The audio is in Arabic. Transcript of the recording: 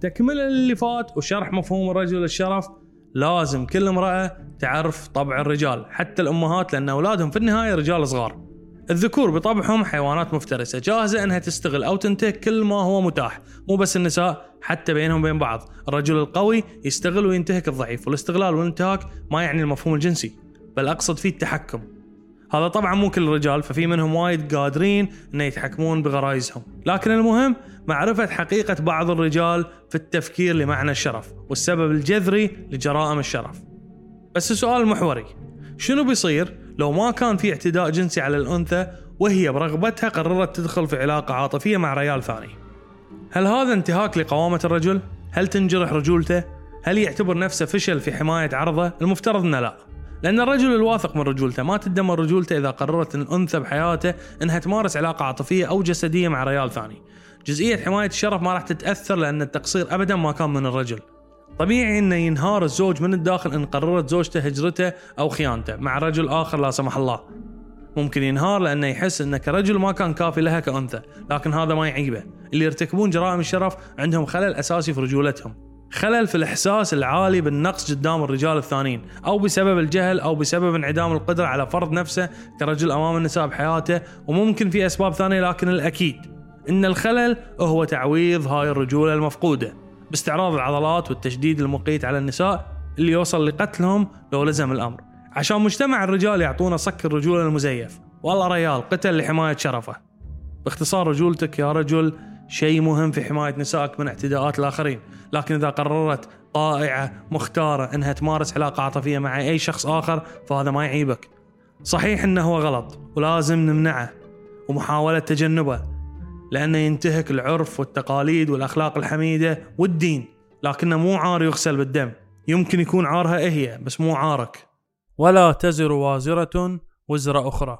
تكمله اللي فات وشرح مفهوم الرجل الشرف لازم كل امرأة تعرف طبع الرجال حتى الأمهات لأن أولادهم في النهاية رجال صغار. الذكور بطبعهم حيوانات مفترسة جاهزة إنها تستغل أو تنتهك كل ما هو متاح. مو بس النساء حتى بينهم وبين بعض. الرجل القوي يستغل وينتهك الضعيف والاستغلال والانتهاك ما يعني المفهوم الجنسي بل أقصد فيه التحكم. هذا طبعا مو كل الرجال ففي منهم وايد قادرين ان يتحكمون بغرايزهم لكن المهم معرفة حقيقة بعض الرجال في التفكير لمعنى الشرف والسبب الجذري لجرائم الشرف بس السؤال المحوري شنو بيصير لو ما كان في اعتداء جنسي على الأنثى وهي برغبتها قررت تدخل في علاقة عاطفية مع ريال ثاني هل هذا انتهاك لقوامة الرجل؟ هل تنجرح رجولته؟ هل يعتبر نفسه فشل في حماية عرضه؟ المفترض أنه لا لأن الرجل الواثق من رجولته ما تدمر رجولته إذا قررت الأنثى بحياته أنها تمارس علاقة عاطفية أو جسدية مع ريال ثاني جزئية حماية الشرف ما راح تتأثر لأن التقصير أبدا ما كان من الرجل طبيعي إنه ينهار الزوج من الداخل إن قررت زوجته هجرته أو خيانته مع رجل آخر لا سمح الله. ممكن ينهار لأنه يحس إنه كرجل ما كان كافي لها كأنثى، لكن هذا ما يعيبه، اللي يرتكبون جرائم الشرف عندهم خلل أساسي في رجولتهم. خلل في الإحساس العالي بالنقص قدام الرجال الثانيين، أو بسبب الجهل أو بسبب انعدام القدرة على فرض نفسه كرجل أمام النساء بحياته، وممكن في أسباب ثانية لكن الأكيد إن الخلل هو تعويض هاي الرجولة المفقودة. باستعراض العضلات والتشديد المقيت على النساء اللي يوصل لقتلهم لو لزم الأمر عشان مجتمع الرجال يعطونا صك الرجولة المزيف والله ريال قتل لحماية شرفه باختصار رجولتك يا رجل شيء مهم في حماية نسائك من اعتداءات الآخرين. لكن إذا قررت طائعة مختارة إنها تمارس علاقة عاطفية مع أي شخص آخر فهذا ما يعيبك. صحيح إنه هو غلط ولازم نمنعه ومحاولة تجنبه لأنه ينتهك العرف والتقاليد والأخلاق الحميدة والدين. لكنه مو عار يغسل بالدم. يمكن يكون عارها هي بس مو عارك. ولا تزر وازرة وزر أخرى.